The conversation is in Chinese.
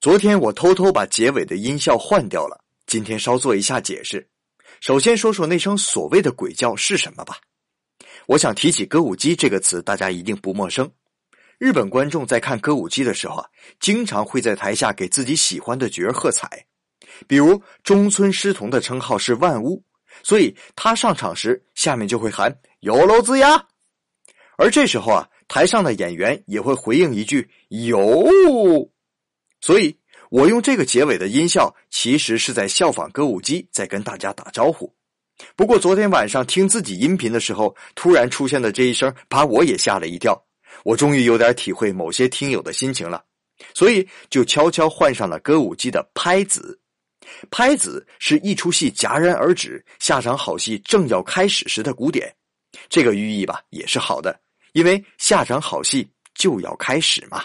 昨天我偷偷把结尾的音效换掉了，今天稍做一下解释。首先说说那声所谓的鬼叫是什么吧。我想提起歌舞伎这个词，大家一定不陌生。日本观众在看歌舞伎的时候啊，经常会在台下给自己喜欢的角儿喝彩。比如中村狮童的称号是万物，所以他上场时，下面就会喊“有楼子呀”。而这时候啊，台上的演员也会回应一句“有”。所以，我用这个结尾的音效，其实是在效仿歌舞伎，在跟大家打招呼。不过，昨天晚上听自己音频的时候，突然出现的这一声，把我也吓了一跳。我终于有点体会某些听友的心情了，所以就悄悄换上了歌舞伎的拍子。拍子是一出戏戛然而止，下场好戏正要开始时的鼓点。这个寓意吧，也是好的，因为下场好戏就要开始嘛。